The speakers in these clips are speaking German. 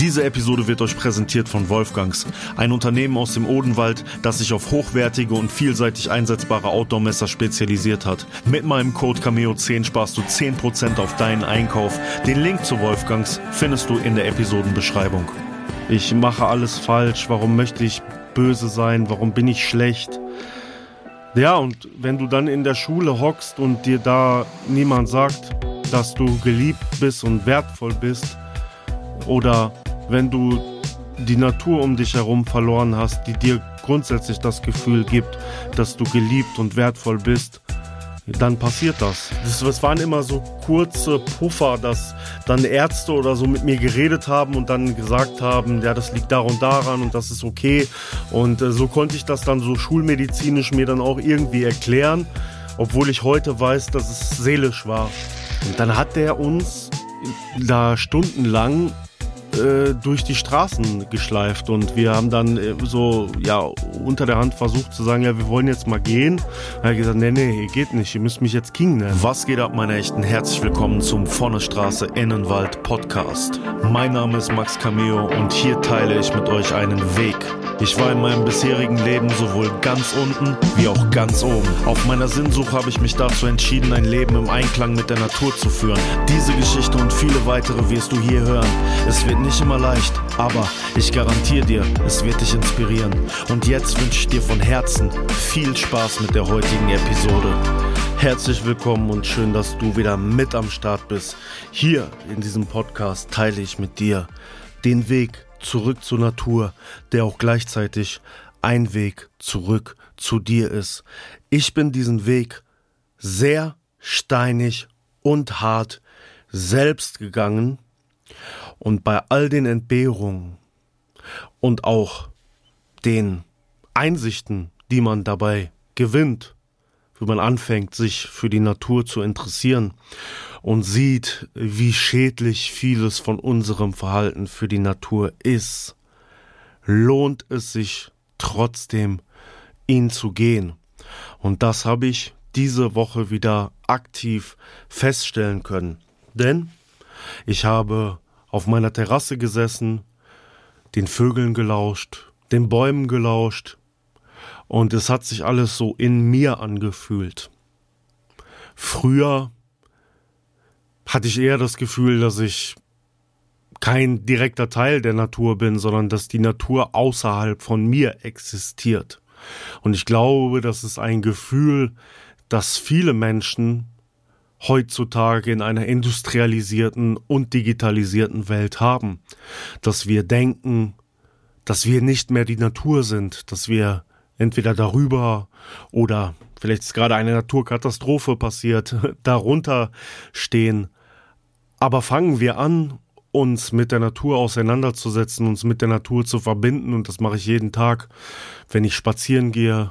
Diese Episode wird euch präsentiert von Wolfgangs, ein Unternehmen aus dem Odenwald, das sich auf hochwertige und vielseitig einsetzbare Outdoor-Messer spezialisiert hat. Mit meinem Code Cameo10 sparst du 10% auf deinen Einkauf. Den Link zu Wolfgangs findest du in der Episodenbeschreibung. Ich mache alles falsch, warum möchte ich böse sein, warum bin ich schlecht? Ja, und wenn du dann in der Schule hockst und dir da niemand sagt, dass du geliebt bist und wertvoll bist, oder wenn du die Natur um dich herum verloren hast, die dir grundsätzlich das Gefühl gibt, dass du geliebt und wertvoll bist, dann passiert das. Es waren immer so kurze Puffer, dass dann Ärzte oder so mit mir geredet haben und dann gesagt haben, ja, das liegt da und daran und das ist okay. Und äh, so konnte ich das dann so schulmedizinisch mir dann auch irgendwie erklären, obwohl ich heute weiß, dass es seelisch war. Und dann hat der uns da stundenlang äh, durch die Straßen geschleift und wir haben dann äh, so ja unter der Hand versucht zu sagen, ja, wir wollen jetzt mal gehen. Er hat gesagt, nee, nee, geht nicht, ihr müsst mich jetzt King nennen. Was geht ab, meine Echten? Herzlich willkommen zum Vornestraße Innenwald Podcast. Mein Name ist Max Cameo und hier teile ich mit euch einen Weg. Ich war in meinem bisherigen Leben sowohl ganz unten wie auch ganz oben. Auf meiner Sinnsuche habe ich mich dazu entschieden, ein Leben im Einklang mit der Natur zu führen. Diese Geschichte und viele weitere wirst du hier hören. Es wird nicht immer leicht, aber ich garantiere dir, es wird dich inspirieren. Und jetzt wünsche ich dir von Herzen viel Spaß mit der heutigen Episode. Herzlich willkommen und schön, dass du wieder mit am Start bist. Hier in diesem Podcast teile ich mit dir den Weg zurück zur Natur, der auch gleichzeitig ein Weg zurück zu dir ist. Ich bin diesen Weg sehr steinig und hart selbst gegangen und bei all den Entbehrungen und auch den Einsichten, die man dabei gewinnt, wie man anfängt, sich für die Natur zu interessieren und sieht, wie schädlich vieles von unserem Verhalten für die Natur ist, lohnt es sich trotzdem, ihn zu gehen. Und das habe ich diese Woche wieder aktiv feststellen können. Denn ich habe auf meiner Terrasse gesessen, den Vögeln gelauscht, den Bäumen gelauscht, und es hat sich alles so in mir angefühlt. Früher hatte ich eher das Gefühl, dass ich kein direkter Teil der Natur bin, sondern dass die Natur außerhalb von mir existiert. Und ich glaube, das ist ein Gefühl, das viele Menschen heutzutage in einer industrialisierten und digitalisierten Welt haben, dass wir denken, dass wir nicht mehr die Natur sind, dass wir entweder darüber oder vielleicht ist gerade eine Naturkatastrophe passiert, darunter stehen. Aber fangen wir an, uns mit der Natur auseinanderzusetzen, uns mit der Natur zu verbinden und das mache ich jeden Tag, wenn ich spazieren gehe,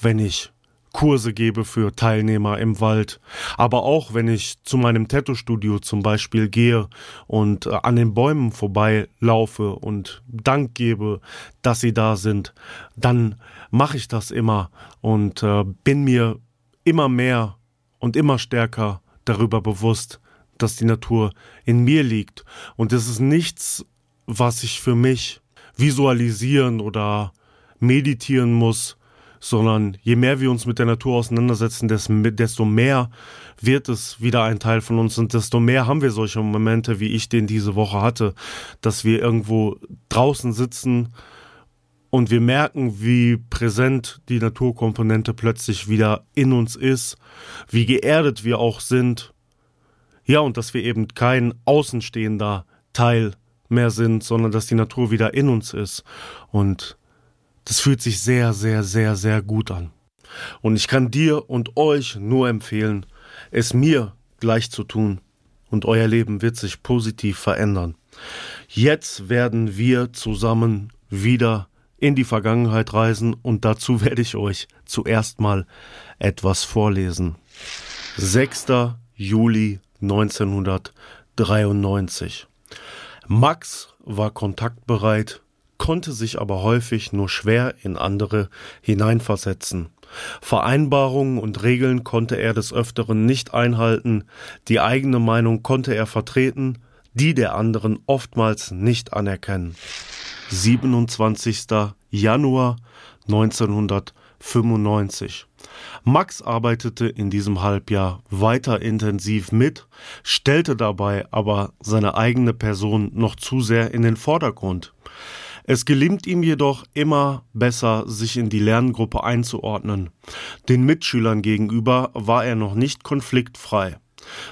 wenn ich Kurse gebe für Teilnehmer im Wald, aber auch wenn ich zu meinem Tattoo-Studio zum Beispiel gehe und äh, an den Bäumen vorbeilaufe und Dank gebe, dass sie da sind, dann mache ich das immer und äh, bin mir immer mehr und immer stärker darüber bewusst, dass die Natur in mir liegt. Und es ist nichts, was ich für mich visualisieren oder meditieren muss, sondern je mehr wir uns mit der Natur auseinandersetzen, desto mehr wird es wieder ein Teil von uns und desto mehr haben wir solche Momente, wie ich den diese Woche hatte, dass wir irgendwo draußen sitzen und wir merken, wie präsent die Naturkomponente plötzlich wieder in uns ist, wie geerdet wir auch sind. Ja, und dass wir eben kein außenstehender Teil mehr sind, sondern dass die Natur wieder in uns ist. Und das fühlt sich sehr, sehr, sehr, sehr gut an. Und ich kann dir und euch nur empfehlen, es mir gleich zu tun. Und euer Leben wird sich positiv verändern. Jetzt werden wir zusammen wieder in die Vergangenheit reisen und dazu werde ich euch zuerst mal etwas vorlesen. 6. Juli 1993. Max war kontaktbereit, konnte sich aber häufig nur schwer in andere hineinversetzen. Vereinbarungen und Regeln konnte er des Öfteren nicht einhalten, die eigene Meinung konnte er vertreten, die der anderen oftmals nicht anerkennen. 27. Januar 1995. Max arbeitete in diesem Halbjahr weiter intensiv mit, stellte dabei aber seine eigene Person noch zu sehr in den Vordergrund. Es gelingt ihm jedoch immer besser, sich in die Lerngruppe einzuordnen. Den Mitschülern gegenüber war er noch nicht konfliktfrei.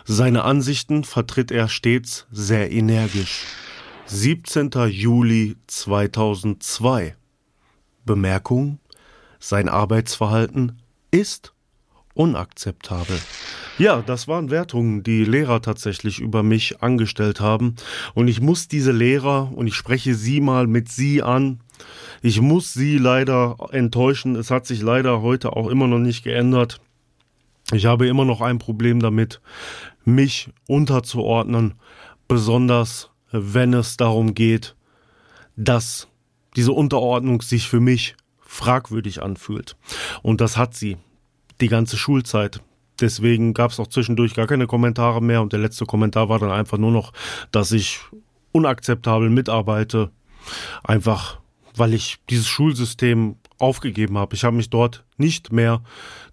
Seine Ansichten vertritt er stets sehr energisch. 17. Juli 2002 Bemerkung Sein Arbeitsverhalten ist unakzeptabel. Ja, das waren Wertungen, die Lehrer tatsächlich über mich angestellt haben. Und ich muss diese Lehrer, und ich spreche sie mal mit sie an, ich muss sie leider enttäuschen. Es hat sich leider heute auch immer noch nicht geändert. Ich habe immer noch ein Problem damit, mich unterzuordnen, besonders wenn es darum geht, dass diese Unterordnung sich für mich fragwürdig anfühlt. Und das hat sie die ganze Schulzeit. Deswegen gab es auch zwischendurch gar keine Kommentare mehr und der letzte Kommentar war dann einfach nur noch, dass ich unakzeptabel mitarbeite, einfach weil ich dieses Schulsystem aufgegeben habe. Ich habe mich dort nicht mehr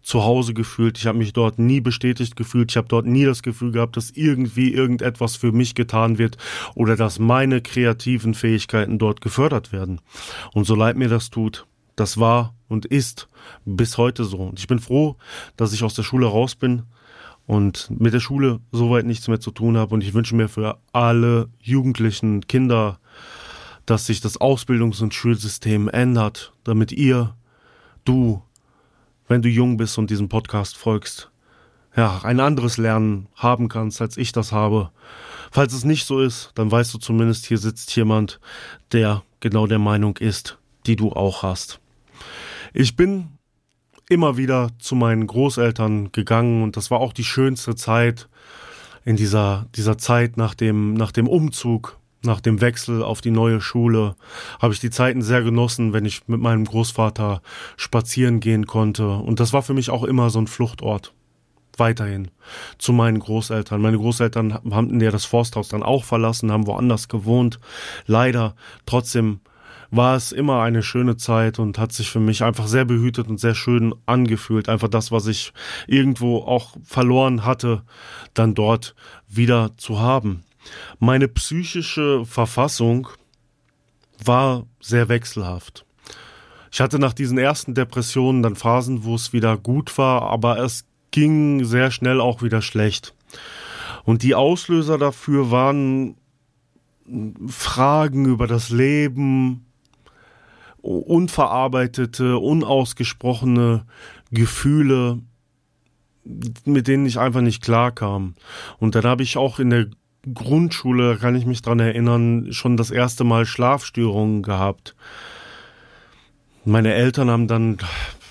zu Hause gefühlt. Ich habe mich dort nie bestätigt gefühlt. Ich habe dort nie das Gefühl gehabt, dass irgendwie irgendetwas für mich getan wird oder dass meine kreativen Fähigkeiten dort gefördert werden. Und so leid mir das tut, das war und ist bis heute so. Und ich bin froh, dass ich aus der Schule raus bin und mit der Schule soweit nichts mehr zu tun habe. Und ich wünsche mir für alle jugendlichen Kinder, dass sich das Ausbildungs- und Schulsystem ändert, damit ihr, du, wenn du jung bist und diesem Podcast folgst, ja, ein anderes Lernen haben kannst, als ich das habe. Falls es nicht so ist, dann weißt du zumindest, hier sitzt jemand, der genau der Meinung ist, die du auch hast. Ich bin immer wieder zu meinen Großeltern gegangen und das war auch die schönste Zeit in dieser, dieser Zeit nach dem, nach dem Umzug, nach dem Wechsel auf die neue Schule, habe ich die Zeiten sehr genossen, wenn ich mit meinem Großvater spazieren gehen konnte. Und das war für mich auch immer so ein Fluchtort. Weiterhin zu meinen Großeltern. Meine Großeltern haben ja das Forsthaus dann auch verlassen, haben woanders gewohnt. Leider trotzdem war es immer eine schöne Zeit und hat sich für mich einfach sehr behütet und sehr schön angefühlt. Einfach das, was ich irgendwo auch verloren hatte, dann dort wieder zu haben. Meine psychische Verfassung war sehr wechselhaft. Ich hatte nach diesen ersten Depressionen dann Phasen, wo es wieder gut war, aber es ging sehr schnell auch wieder schlecht. Und die Auslöser dafür waren Fragen über das Leben, unverarbeitete, unausgesprochene Gefühle, mit denen ich einfach nicht klarkam. Und dann habe ich auch in der Grundschule, kann ich mich dran erinnern, schon das erste Mal Schlafstörungen gehabt. Meine Eltern haben dann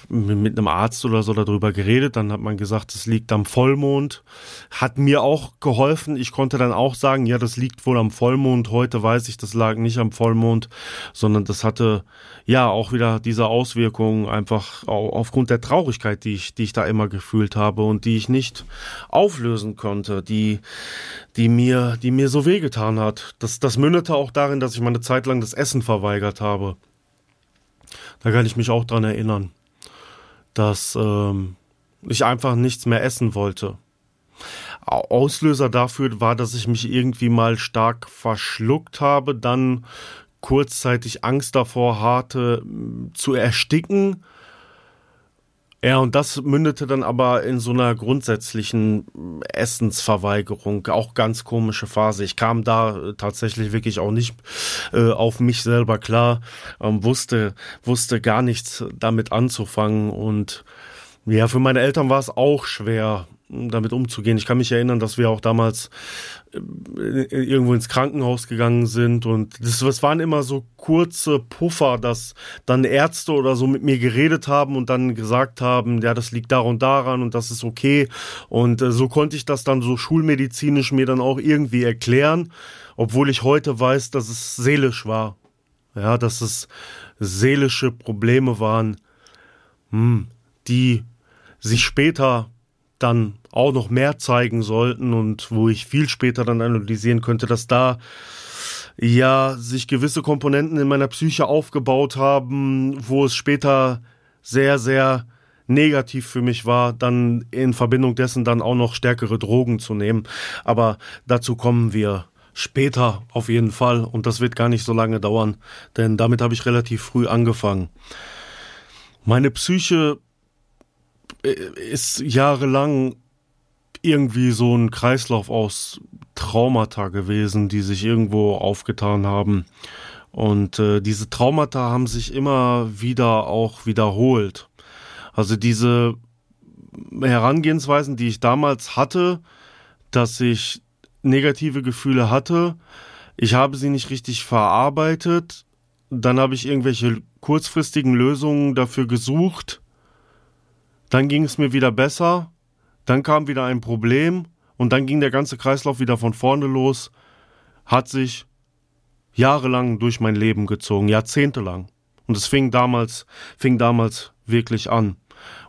mit einem Arzt oder so darüber geredet. Dann hat man gesagt, es liegt am Vollmond. Hat mir auch geholfen. Ich konnte dann auch sagen, ja, das liegt wohl am Vollmond. Heute weiß ich, das lag nicht am Vollmond, sondern das hatte ja auch wieder diese Auswirkungen einfach aufgrund der Traurigkeit, die ich, die ich da immer gefühlt habe und die ich nicht auflösen konnte, die, die mir, die mir so wehgetan hat. Das, das mündete auch darin, dass ich meine Zeit lang das Essen verweigert habe. Da kann ich mich auch dran erinnern dass ähm, ich einfach nichts mehr essen wollte. Auslöser dafür war, dass ich mich irgendwie mal stark verschluckt habe, dann kurzzeitig Angst davor hatte, zu ersticken ja, und das mündete dann aber in so einer grundsätzlichen Essensverweigerung, auch ganz komische Phase. Ich kam da äh, tatsächlich wirklich auch nicht äh, auf mich selber klar, ähm, wusste, wusste gar nichts damit anzufangen und ja, für meine Eltern war es auch schwer, damit umzugehen. Ich kann mich erinnern, dass wir auch damals äh, irgendwo ins Krankenhaus gegangen sind und das, das waren immer so kurze Puffer, dass dann Ärzte oder so mit mir geredet haben und dann gesagt haben, ja, das liegt da und daran und das ist okay und äh, so konnte ich das dann so schulmedizinisch mir dann auch irgendwie erklären, obwohl ich heute weiß, dass es seelisch war. Ja, dass es seelische Probleme waren, hm, die sich später dann auch noch mehr zeigen sollten und wo ich viel später dann analysieren könnte, dass da ja sich gewisse Komponenten in meiner Psyche aufgebaut haben, wo es später sehr, sehr negativ für mich war, dann in Verbindung dessen dann auch noch stärkere Drogen zu nehmen. Aber dazu kommen wir später auf jeden Fall und das wird gar nicht so lange dauern, denn damit habe ich relativ früh angefangen. Meine Psyche ist jahrelang irgendwie so ein Kreislauf aus Traumata gewesen, die sich irgendwo aufgetan haben. Und äh, diese Traumata haben sich immer wieder auch wiederholt. Also diese Herangehensweisen, die ich damals hatte, dass ich negative Gefühle hatte, ich habe sie nicht richtig verarbeitet, dann habe ich irgendwelche kurzfristigen Lösungen dafür gesucht, dann ging es mir wieder besser, dann kam wieder ein Problem und dann ging der ganze Kreislauf wieder von vorne los, hat sich jahrelang durch mein Leben gezogen, jahrzehntelang. Und es fing damals, fing damals wirklich an.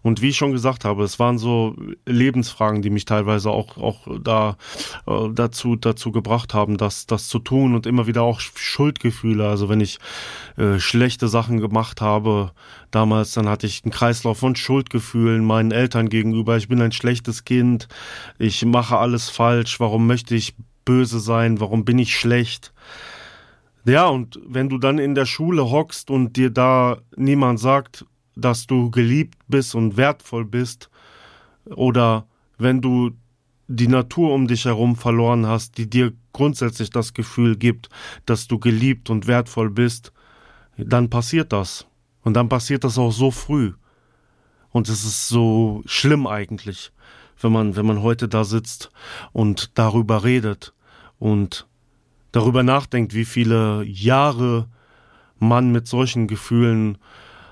Und wie ich schon gesagt habe, es waren so Lebensfragen, die mich teilweise auch, auch da äh, dazu, dazu gebracht haben, das, das zu tun und immer wieder auch Schuldgefühle. Also wenn ich äh, schlechte Sachen gemacht habe, damals, dann hatte ich einen Kreislauf von Schuldgefühlen meinen Eltern gegenüber. Ich bin ein schlechtes Kind. Ich mache alles falsch. Warum möchte ich böse sein? Warum bin ich schlecht? Ja, und wenn du dann in der Schule hockst und dir da niemand sagt, dass du geliebt bist und wertvoll bist oder wenn du die Natur um dich herum verloren hast, die dir grundsätzlich das Gefühl gibt, dass du geliebt und wertvoll bist, dann passiert das. Und dann passiert das auch so früh. Und es ist so schlimm eigentlich, wenn man, wenn man heute da sitzt und darüber redet und darüber nachdenkt, wie viele Jahre man mit solchen Gefühlen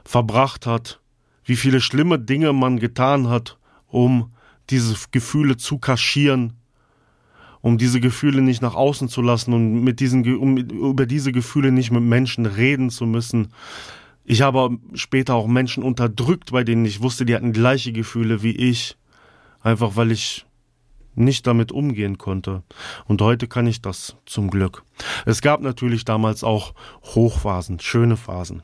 verbracht hat, wie viele schlimme Dinge man getan hat, um diese Gefühle zu kaschieren, um diese Gefühle nicht nach außen zu lassen und mit diesen, um über diese Gefühle nicht mit Menschen reden zu müssen. Ich habe später auch Menschen unterdrückt, bei denen ich wusste, die hatten gleiche Gefühle wie ich, einfach weil ich nicht damit umgehen konnte. Und heute kann ich das zum Glück. Es gab natürlich damals auch Hochphasen, schöne Phasen.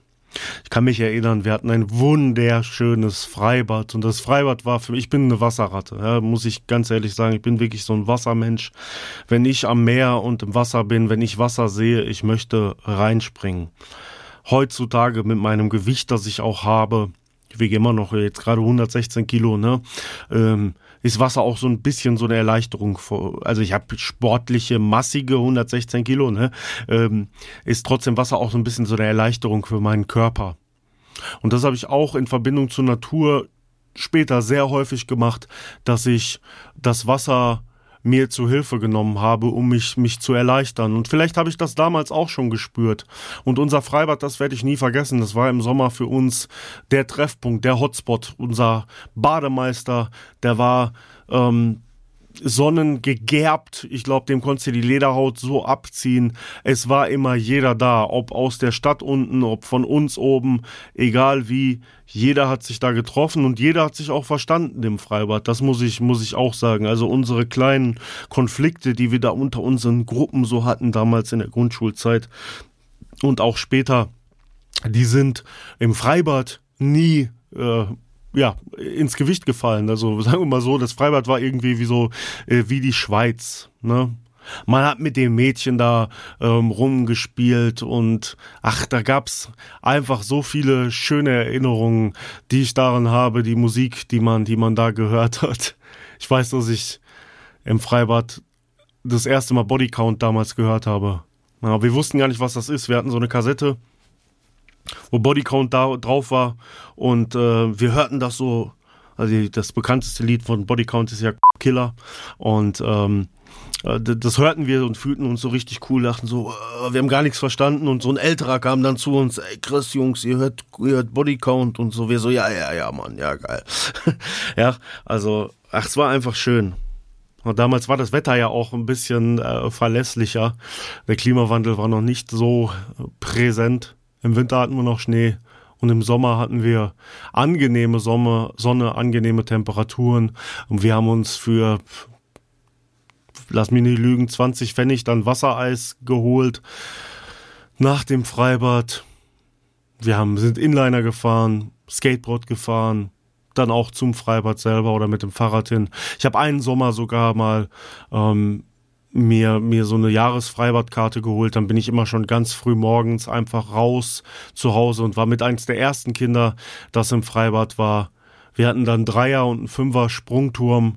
Ich kann mich erinnern, wir hatten ein wunderschönes Freibad und das Freibad war für mich, ich bin eine Wasserratte, ja, muss ich ganz ehrlich sagen, ich bin wirklich so ein Wassermensch. Wenn ich am Meer und im Wasser bin, wenn ich Wasser sehe, ich möchte reinspringen. Heutzutage mit meinem Gewicht, das ich auch habe, ich wiege immer noch jetzt gerade 116 Kilo, ne? Ähm, ist Wasser auch so ein bisschen so eine Erleichterung. Also ich habe sportliche, massige 116 Kilo, ne? Ähm, ist trotzdem Wasser auch so ein bisschen so eine Erleichterung für meinen Körper. Und das habe ich auch in Verbindung zur Natur später sehr häufig gemacht, dass ich das Wasser mir zu Hilfe genommen habe, um mich, mich zu erleichtern. Und vielleicht habe ich das damals auch schon gespürt. Und unser Freibad, das werde ich nie vergessen. Das war im Sommer für uns der Treffpunkt, der Hotspot. Unser Bademeister, der war ähm, sonnengegerbt. Ich glaube, dem konntest du die Lederhaut so abziehen. Es war immer jeder da, ob aus der Stadt unten, ob von uns oben, egal wie. Jeder hat sich da getroffen und jeder hat sich auch verstanden im Freibad. Das muss ich, muss ich auch sagen. Also unsere kleinen Konflikte, die wir da unter unseren Gruppen so hatten, damals in der Grundschulzeit und auch später, die sind im Freibad nie äh, ja, ins Gewicht gefallen. Also sagen wir mal so, das Freibad war irgendwie wie so, äh, wie die Schweiz, ne? Man hat mit dem Mädchen da ähm, rumgespielt und ach, da gab's einfach so viele schöne Erinnerungen, die ich daran habe, die Musik, die man, die man da gehört hat. Ich weiß, dass ich im Freibad das erste Mal Bodycount damals gehört habe. Ja, wir wussten gar nicht, was das ist. Wir hatten so eine Kassette wo Bodycount da drauf war und äh, wir hörten das so, also das bekannteste Lied von Bodycount ist ja Killer und ähm, äh, das hörten wir und fühlten uns so richtig cool, dachten so, äh, wir haben gar nichts verstanden und so ein älterer kam dann zu uns, ey Chris, Jungs, ihr hört, ihr hört Bodycount und so, wir so, ja, ja, ja, Mann, ja, geil. ja, also, ach, es war einfach schön. Und damals war das Wetter ja auch ein bisschen äh, verlässlicher. Der Klimawandel war noch nicht so präsent. Im Winter hatten wir noch Schnee Und im Sommer hatten wir angenehme Sommer, Sonne, angenehme Temperaturen. Und wir haben uns für, lass mich nicht lügen, 20 Pfennig dann Wassereis geholt nach dem Freibad. Wir haben, sind Inliner gefahren, Skateboard gefahren, dann auch zum Freibad selber oder mit dem Fahrrad hin. Ich habe einen Sommer sogar mal ähm, mir, mir so eine Jahresfreibadkarte geholt. Dann bin ich immer schon ganz früh morgens einfach raus zu Hause und war mit eins der ersten Kinder, das im Freibad war. Wir hatten dann Dreier und einen Fünfer Sprungturm.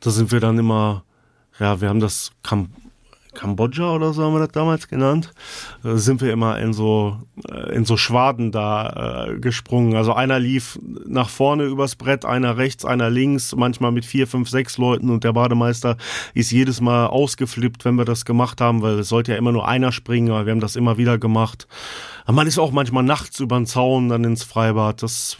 Da sind wir dann immer, ja, wir haben das Kam Kambodscha oder so haben wir das damals genannt, da sind wir immer in so, äh, in so Schwaden da äh, gesprungen. Also einer lief nach vorne übers Brett, einer rechts, einer links, manchmal mit vier, fünf, sechs Leuten und der Bademeister ist jedes Mal ausgeflippt, wenn wir das gemacht haben, weil es sollte ja immer nur einer springen, aber wir haben das immer wieder gemacht. Aber man ist auch manchmal nachts über den Zaun dann ins Freibad. Das,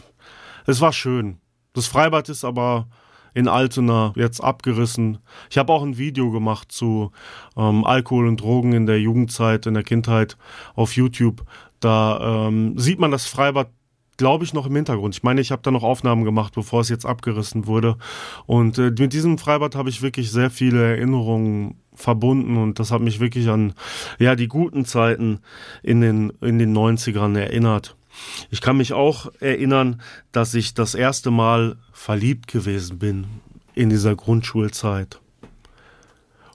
das war schön. Das Freibad ist aber in Altena jetzt abgerissen. Ich habe auch ein Video gemacht zu ähm, Alkohol und Drogen in der Jugendzeit, in der Kindheit auf YouTube. Da ähm, sieht man das Freibad glaube ich, noch im Hintergrund. Ich meine, ich habe da noch Aufnahmen gemacht, bevor es jetzt abgerissen wurde. Und äh, mit diesem Freibad habe ich wirklich sehr viele Erinnerungen verbunden und das hat mich wirklich an ja die guten Zeiten in den in den 90ern erinnert. Ich kann mich auch erinnern, dass ich das erste Mal verliebt gewesen bin in dieser Grundschulzeit.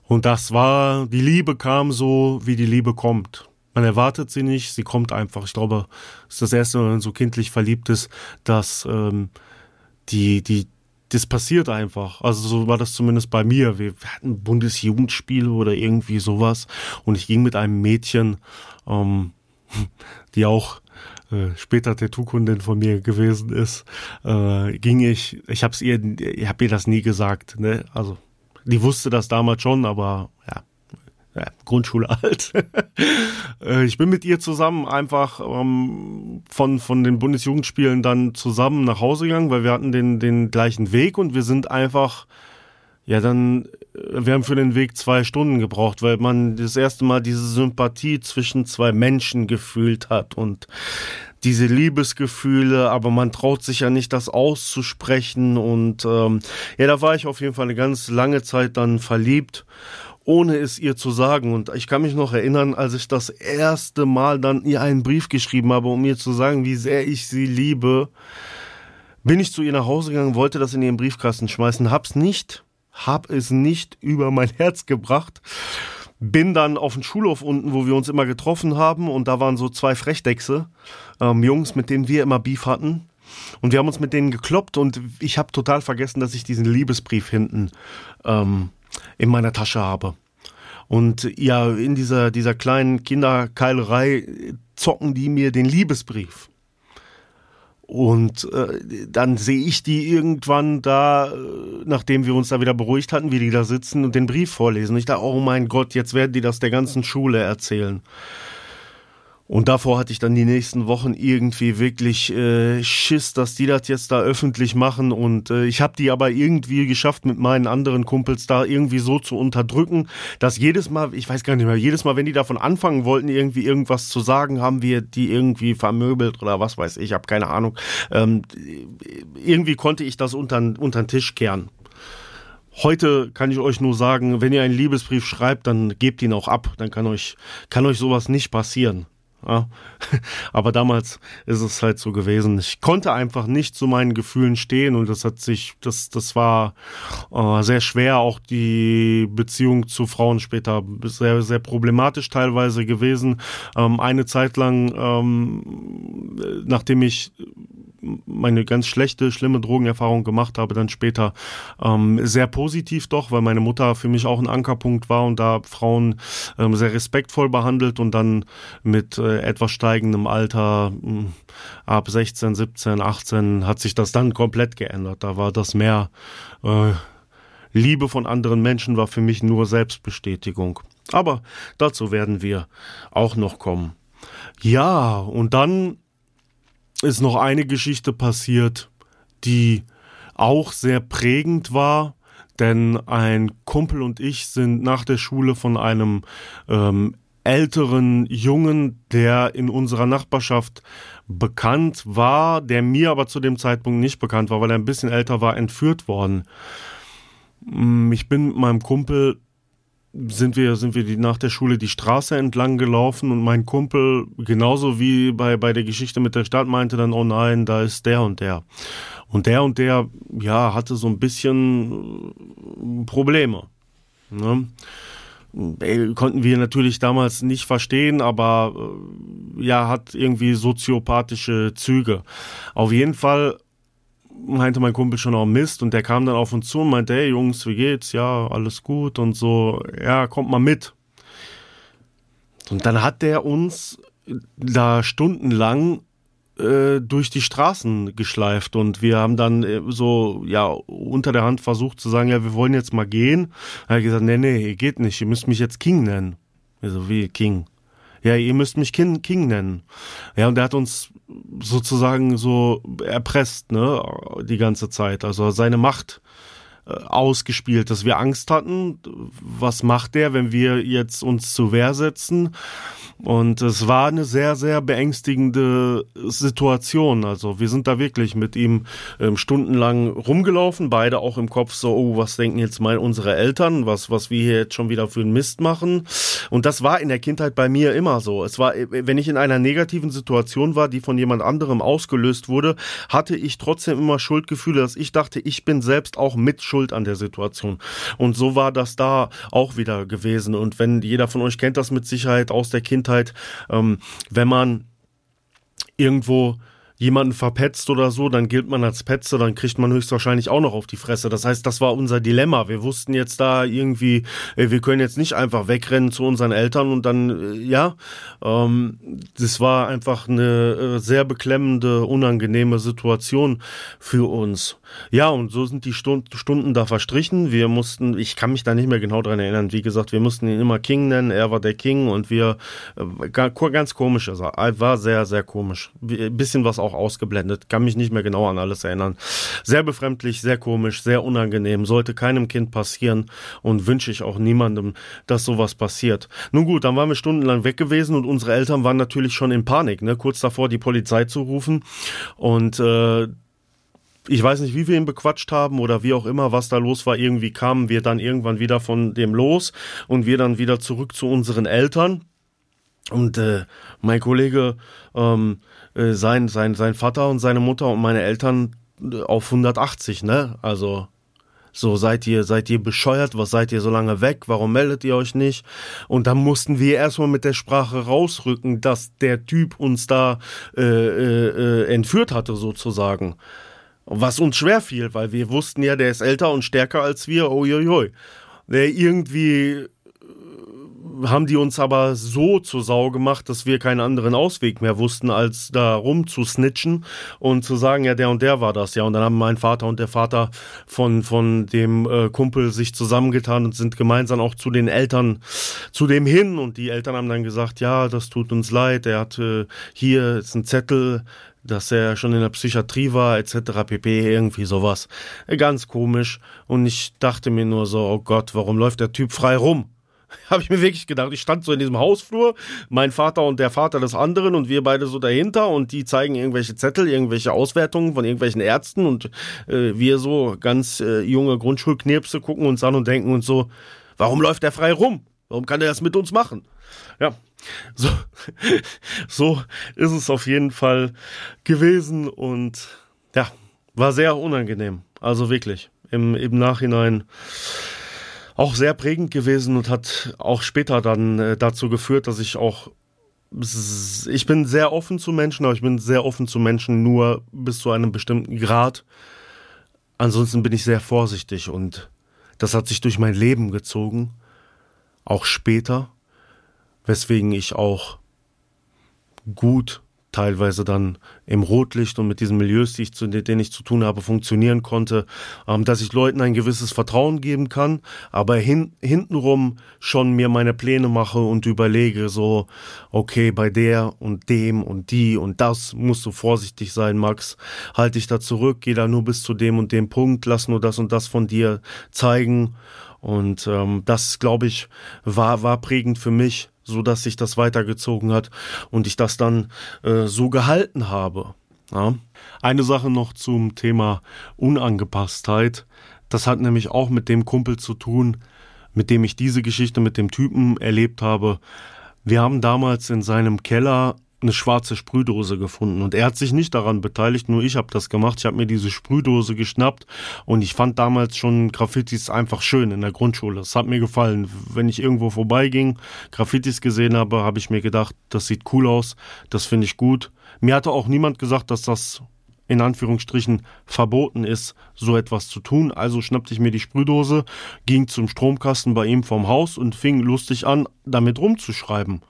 Und das war, die Liebe kam so, wie die Liebe kommt. Man erwartet sie nicht, sie kommt einfach. Ich glaube, es ist das erste Mal, wenn man so kindlich verliebt ist, dass ähm, die, die, das passiert einfach. Also so war das zumindest bei mir. Wir, hatten Bundesjugendspiele oder irgendwie sowas und ich ging mit einem Mädchen, ähm, die auch äh, später Tattoo-Kundin von mir gewesen ist, äh, ging ich, ich habe ihr, ich habe ihr das nie gesagt, ne? Also die wusste das damals schon, aber ja, ja, Grundschule alt. Äh, ich bin mit ihr zusammen einfach ähm, von, von den Bundesjugendspielen dann zusammen nach Hause gegangen, weil wir hatten den, den gleichen Weg und wir sind einfach ja, dann, wir haben für den Weg zwei Stunden gebraucht, weil man das erste Mal diese Sympathie zwischen zwei Menschen gefühlt hat und diese Liebesgefühle, aber man traut sich ja nicht, das auszusprechen. Und ähm, ja, da war ich auf jeden Fall eine ganz lange Zeit dann verliebt, ohne es ihr zu sagen. Und ich kann mich noch erinnern, als ich das erste Mal dann ihr einen Brief geschrieben habe, um ihr zu sagen, wie sehr ich sie liebe, bin ich zu ihr nach Hause gegangen, wollte das in ihren Briefkasten schmeißen, hab's nicht hab es nicht über mein Herz gebracht. Bin dann auf den Schulhof unten, wo wir uns immer getroffen haben, und da waren so zwei Frechdechse, ähm, Jungs, mit denen wir immer Beef hatten. Und wir haben uns mit denen gekloppt und ich habe total vergessen, dass ich diesen Liebesbrief hinten ähm, in meiner Tasche habe. Und ja, in dieser, dieser kleinen Kinderkeilerei zocken die mir den Liebesbrief. Und äh, dann sehe ich die irgendwann da, äh, nachdem wir uns da wieder beruhigt hatten, wie die da sitzen und den Brief vorlesen. Ich dachte, oh mein Gott, jetzt werden die das der ganzen Schule erzählen. Und davor hatte ich dann die nächsten Wochen irgendwie wirklich äh, Schiss, dass die das jetzt da öffentlich machen. Und äh, ich habe die aber irgendwie geschafft, mit meinen anderen Kumpels da irgendwie so zu unterdrücken, dass jedes Mal, ich weiß gar nicht mehr, jedes Mal, wenn die davon anfangen wollten, irgendwie irgendwas zu sagen, haben wir die irgendwie vermöbelt oder was weiß ich, habe keine Ahnung. Ähm, irgendwie konnte ich das unter, unter den Tisch kehren. Heute kann ich euch nur sagen, wenn ihr einen Liebesbrief schreibt, dann gebt ihn auch ab. Dann kann euch, kann euch sowas nicht passieren. Ja. Aber damals ist es halt so gewesen. Ich konnte einfach nicht zu meinen Gefühlen stehen und das hat sich, das, das war äh, sehr schwer. Auch die Beziehung zu Frauen später sehr, sehr problematisch teilweise gewesen. Ähm, eine Zeit lang, ähm, nachdem ich meine ganz schlechte, schlimme Drogenerfahrung gemacht habe, dann später ähm, sehr positiv doch, weil meine Mutter für mich auch ein Ankerpunkt war und da Frauen ähm, sehr respektvoll behandelt und dann mit äh, etwas steigendem Alter mh, hm, ab 16, 17, 18 hat sich das dann komplett geändert. Da war das mehr äh, Liebe von anderen Menschen war für mich nur Selbstbestätigung. Aber dazu werden wir auch noch kommen. Ja, und dann ist noch eine Geschichte passiert, die auch sehr prägend war, denn ein Kumpel und ich sind nach der Schule von einem ähm, älteren Jungen, der in unserer Nachbarschaft bekannt war, der mir aber zu dem Zeitpunkt nicht bekannt war, weil er ein bisschen älter war, entführt worden. Mm, ich bin mit meinem Kumpel sind wir, sind wir die, nach der Schule die Straße entlang gelaufen und mein Kumpel, genauso wie bei, bei der Geschichte mit der Stadt, meinte dann, oh nein, da ist der und der. Und der und der, ja, hatte so ein bisschen äh, Probleme. Ne? Äh, konnten wir natürlich damals nicht verstehen, aber äh, ja, hat irgendwie soziopathische Züge. Auf jeden Fall meinte mein Kumpel schon auch Mist und der kam dann auf uns zu und meinte, hey Jungs, wie geht's? Ja, alles gut und so, ja, kommt mal mit. Und dann hat der uns da stundenlang äh, durch die Straßen geschleift und wir haben dann äh, so ja unter der Hand versucht zu sagen, ja, wir wollen jetzt mal gehen. Er hat gesagt, nee, nee, geht nicht, ihr müsst mich jetzt King nennen. Also wie King ja, ihr müsst mich King, King nennen. Ja, und er hat uns sozusagen so erpresst, ne, die ganze Zeit. Also seine Macht ausgespielt, dass wir Angst hatten. Was macht der, wenn wir jetzt uns zur Wehr setzen? Und es war eine sehr, sehr beängstigende Situation. Also wir sind da wirklich mit ihm ähm, stundenlang rumgelaufen, beide auch im Kopf so, oh, was denken jetzt mal unsere Eltern, was, was wir hier jetzt schon wieder für einen Mist machen. Und das war in der Kindheit bei mir immer so. Es war, wenn ich in einer negativen Situation war, die von jemand anderem ausgelöst wurde, hatte ich trotzdem immer Schuldgefühle, dass ich dachte, ich bin selbst auch mit Schuld an der Situation. Und so war das da auch wieder gewesen. Und wenn jeder von euch kennt das mit Sicherheit aus der Kindheit, ähm, wenn man irgendwo jemanden verpetzt oder so, dann gilt man als Petze, dann kriegt man höchstwahrscheinlich auch noch auf die Fresse. Das heißt, das war unser Dilemma. Wir wussten jetzt da irgendwie, wir können jetzt nicht einfach wegrennen zu unseren Eltern und dann, äh, ja, ähm, das war einfach eine äh, sehr beklemmende, unangenehme Situation für uns. Ja, und so sind die Stund Stunden da verstrichen. Wir mussten, ich kann mich da nicht mehr genau dran erinnern. Wie gesagt, wir mussten ihn immer King nennen. Er war der King und wir, äh, ganz komisch, also war sehr, sehr komisch. Ein bisschen was auch ausgeblendet. Kann mich nicht mehr genau an alles erinnern. Sehr befremdlich, sehr komisch, sehr unangenehm. Sollte keinem Kind passieren und wünsche ich auch niemandem, dass sowas passiert. Nun gut, dann waren wir stundenlang weg gewesen und unsere Eltern waren natürlich schon in Panik, ne? kurz davor die Polizei zu rufen und äh, ich weiß nicht, wie wir ihn bequatscht haben oder wie auch immer, was da los war. Irgendwie kamen wir dann irgendwann wieder von dem los und wir dann wieder zurück zu unseren Eltern. Und äh, mein Kollege, ähm, äh, sein, sein, sein Vater und seine Mutter und meine Eltern äh, auf 180, ne? Also so, seid ihr, seid ihr bescheuert? Was seid ihr so lange weg? Warum meldet ihr euch nicht? Und dann mussten wir erstmal mit der Sprache rausrücken, dass der Typ uns da äh, äh, äh entführt hatte, sozusagen. Was uns schwer fiel, weil wir wussten ja, der ist älter und stärker als wir, uiuiui. Der irgendwie haben die uns aber so zur Sau gemacht, dass wir keinen anderen Ausweg mehr wussten, als da rum zu snitchen und zu sagen, ja, der und der war das, ja. Und dann haben mein Vater und der Vater von, von dem äh, Kumpel sich zusammengetan und sind gemeinsam auch zu den Eltern, zu dem hin. Und die Eltern haben dann gesagt, ja, das tut uns leid, er hat äh, hier ist ein Zettel, dass er schon in der Psychiatrie war, etc. pp. Irgendwie sowas. Ganz komisch. Und ich dachte mir nur so, oh Gott, warum läuft der Typ frei rum? Habe ich mir wirklich gedacht. Ich stand so in diesem Hausflur, mein Vater und der Vater des anderen und wir beide so dahinter und die zeigen irgendwelche Zettel, irgendwelche Auswertungen von irgendwelchen Ärzten und äh, wir so ganz äh, junge Grundschulknirpse gucken uns an und denken uns so, warum läuft der frei rum? Warum kann der das mit uns machen? Ja, so, so ist es auf jeden Fall gewesen und ja, war sehr unangenehm. Also wirklich, im, im Nachhinein auch sehr prägend gewesen und hat auch später dann äh, dazu geführt, dass ich auch ich bin sehr offen zu Menschen, aber ich bin sehr offen zu Menschen nur bis zu einem bestimmten Grad. Ansonsten bin ich sehr vorsichtig und das hat sich durch mein Leben gezogen, auch später weswegen ich auch gut teilweise dann im Rotlicht und mit diesen Milieus, die ich zu, denen ich zu tun habe, funktionieren konnte, ähm, dass ich Leuten ein gewisses Vertrauen geben kann, aber hin, hintenrum schon mir meine Pläne mache und überlege so, okay, bei der und dem und die und das musst du vorsichtig sein, Max, halt dich da zurück, geh da nur bis zu dem und dem Punkt, lass nur das und das von dir zeigen. Und ähm, das, glaube ich, war, war prägend für mich so dass sich das weitergezogen hat und ich das dann äh, so gehalten habe. Ja. Eine Sache noch zum Thema Unangepasstheit. Das hat nämlich auch mit dem Kumpel zu tun, mit dem ich diese Geschichte mit dem Typen erlebt habe. Wir haben damals in seinem Keller eine schwarze Sprühdose gefunden und er hat sich nicht daran beteiligt, nur ich habe das gemacht. Ich habe mir diese Sprühdose geschnappt und ich fand damals schon Graffitis einfach schön in der Grundschule. Es hat mir gefallen. Wenn ich irgendwo vorbeiging, Graffitis gesehen habe, habe ich mir gedacht, das sieht cool aus, das finde ich gut. Mir hatte auch niemand gesagt, dass das in Anführungsstrichen verboten ist, so etwas zu tun. Also schnappte ich mir die Sprühdose, ging zum Stromkasten bei ihm vorm Haus und fing lustig an, damit rumzuschreiben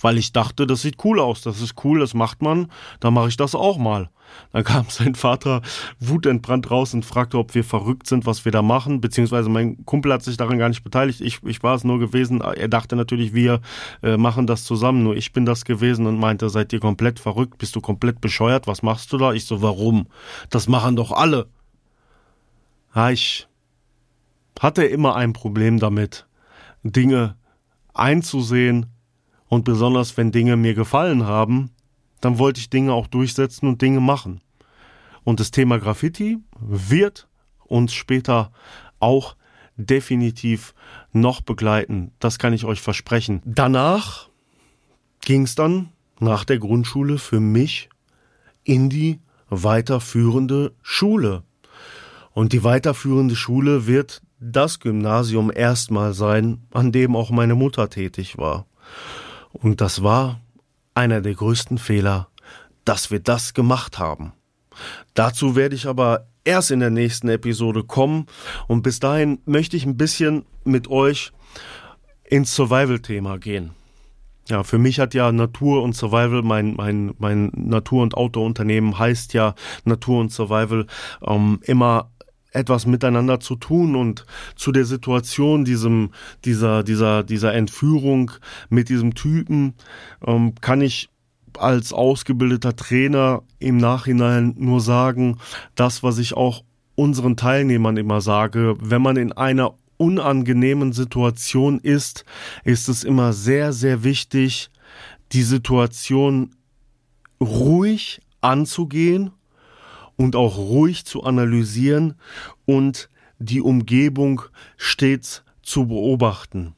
weil ich dachte, das sieht cool aus, das ist cool, das macht man, dann mache ich das auch mal. Dann kam sein Vater wutentbrannt raus und fragte, ob wir verrückt sind, was wir da machen, beziehungsweise mein Kumpel hat sich daran gar nicht beteiligt, ich, ich war es nur gewesen, er dachte natürlich, wir äh, machen das zusammen, nur ich bin das gewesen und meinte, seid ihr komplett verrückt, bist du komplett bescheuert, was machst du da? Ich so, warum? Das machen doch alle. Ja, ich hatte immer ein Problem damit, Dinge einzusehen, und besonders wenn Dinge mir gefallen haben, dann wollte ich Dinge auch durchsetzen und Dinge machen. Und das Thema Graffiti wird uns später auch definitiv noch begleiten. Das kann ich euch versprechen. Danach ging es dann nach der Grundschule für mich in die weiterführende Schule. Und die weiterführende Schule wird das Gymnasium erstmal sein, an dem auch meine Mutter tätig war. Und das war einer der größten Fehler, dass wir das gemacht haben. Dazu werde ich aber erst in der nächsten Episode kommen und bis dahin möchte ich ein bisschen mit euch ins Survival-Thema gehen. Ja, für mich hat ja Natur und Survival, mein, mein, mein Natur- und Outdoor-Unternehmen heißt ja Natur und Survival, ähm, immer etwas miteinander zu tun und zu der Situation diesem dieser dieser dieser Entführung mit diesem Typen ähm, kann ich als ausgebildeter Trainer im Nachhinein nur sagen, das was ich auch unseren Teilnehmern immer sage, wenn man in einer unangenehmen Situation ist, ist es immer sehr sehr wichtig, die Situation ruhig anzugehen und auch ruhig zu analysieren und die Umgebung stets zu beobachten.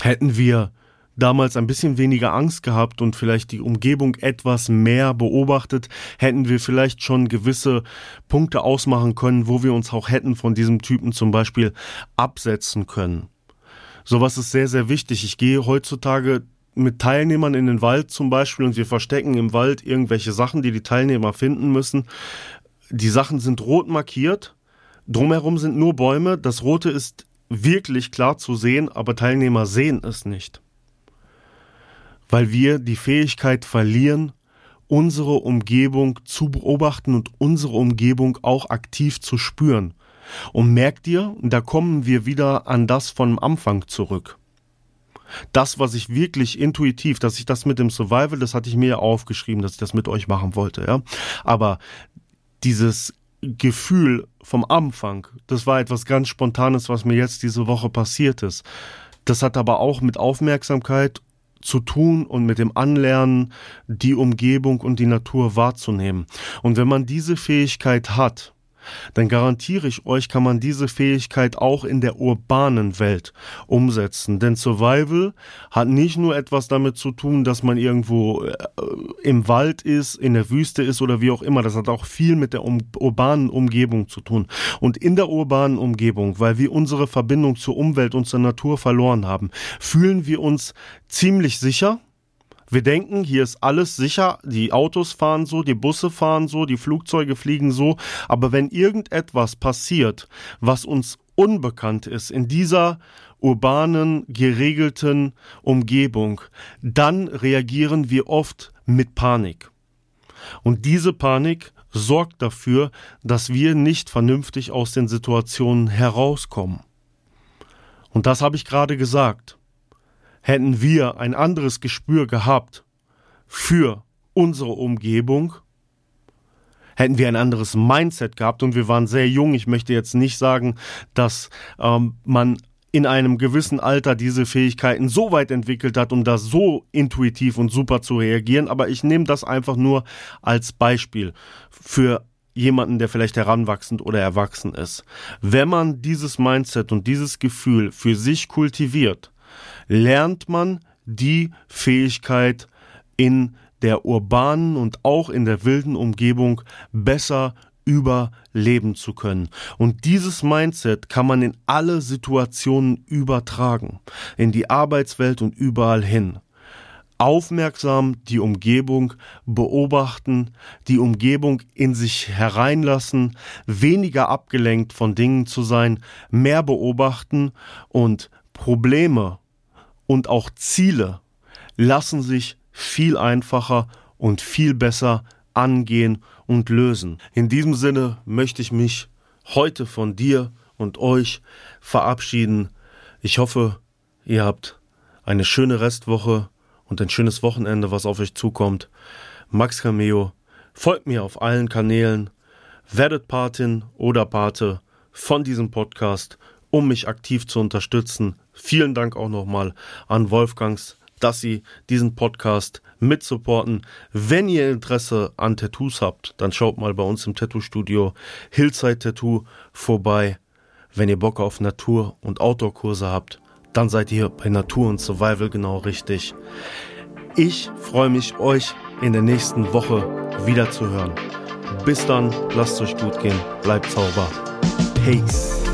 Hätten wir damals ein bisschen weniger Angst gehabt und vielleicht die Umgebung etwas mehr beobachtet, hätten wir vielleicht schon gewisse Punkte ausmachen können, wo wir uns auch hätten von diesem Typen zum Beispiel absetzen können. Sowas ist sehr, sehr wichtig. Ich gehe heutzutage mit Teilnehmern in den Wald zum Beispiel und wir verstecken im Wald irgendwelche Sachen, die die Teilnehmer finden müssen. Die Sachen sind rot markiert, drumherum sind nur Bäume, das Rote ist wirklich klar zu sehen, aber Teilnehmer sehen es nicht. Weil wir die Fähigkeit verlieren, unsere Umgebung zu beobachten und unsere Umgebung auch aktiv zu spüren. Und merkt ihr, da kommen wir wieder an das vom Anfang zurück das, was ich wirklich intuitiv, dass ich das mit dem Survival, das hatte ich mir ja aufgeschrieben, dass ich das mit euch machen wollte, ja. Aber dieses Gefühl vom Anfang, das war etwas ganz Spontanes, was mir jetzt diese Woche passiert ist. Das hat aber auch mit Aufmerksamkeit zu tun und mit dem Anlernen, die Umgebung und die Natur wahrzunehmen. Und wenn man diese Fähigkeit hat, dann garantiere ich euch, kann man diese Fähigkeit auch in der urbanen Welt umsetzen. Denn Survival hat nicht nur etwas damit zu tun, dass man irgendwo äh, im Wald ist, in der Wüste ist oder wie auch immer. Das hat auch viel mit der um, urbanen Umgebung zu tun. Und in der urbanen Umgebung, weil wir unsere Verbindung zur Umwelt und zur Natur verloren haben, fühlen wir uns ziemlich sicher wir denken, hier ist alles sicher, die Autos fahren so, die Busse fahren so, die Flugzeuge fliegen so, aber wenn irgendetwas passiert, was uns unbekannt ist in dieser urbanen, geregelten Umgebung, dann reagieren wir oft mit Panik. Und diese Panik sorgt dafür, dass wir nicht vernünftig aus den Situationen herauskommen. Und das habe ich gerade gesagt hätten wir ein anderes Gespür gehabt für unsere Umgebung, hätten wir ein anderes Mindset gehabt und wir waren sehr jung. Ich möchte jetzt nicht sagen, dass ähm, man in einem gewissen Alter diese Fähigkeiten so weit entwickelt hat, um da so intuitiv und super zu reagieren. Aber ich nehme das einfach nur als Beispiel für jemanden, der vielleicht heranwachsend oder erwachsen ist. Wenn man dieses Mindset und dieses Gefühl für sich kultiviert, lernt man die Fähigkeit in der urbanen und auch in der wilden Umgebung besser überleben zu können. Und dieses Mindset kann man in alle Situationen übertragen, in die Arbeitswelt und überall hin. Aufmerksam die Umgebung beobachten, die Umgebung in sich hereinlassen, weniger abgelenkt von Dingen zu sein, mehr beobachten und Probleme und auch Ziele lassen sich viel einfacher und viel besser angehen und lösen. In diesem Sinne möchte ich mich heute von dir und euch verabschieden. Ich hoffe, ihr habt eine schöne Restwoche und ein schönes Wochenende, was auf euch zukommt. Max Cameo, folgt mir auf allen Kanälen, werdet Patin oder Pate von diesem Podcast, um mich aktiv zu unterstützen. Vielen Dank auch nochmal an Wolfgangs dass Sie diesen Podcast mitsupporten. Wenn ihr Interesse an Tattoos habt, dann schaut mal bei uns im Tattoo-Studio Hillside Tattoo vorbei. Wenn ihr Bock auf Natur- und Outdoor-Kurse habt, dann seid ihr bei Natur und Survival genau richtig. Ich freue mich, euch in der nächsten Woche wieder zu hören. Bis dann, lasst es euch gut gehen, bleibt sauber. Peace.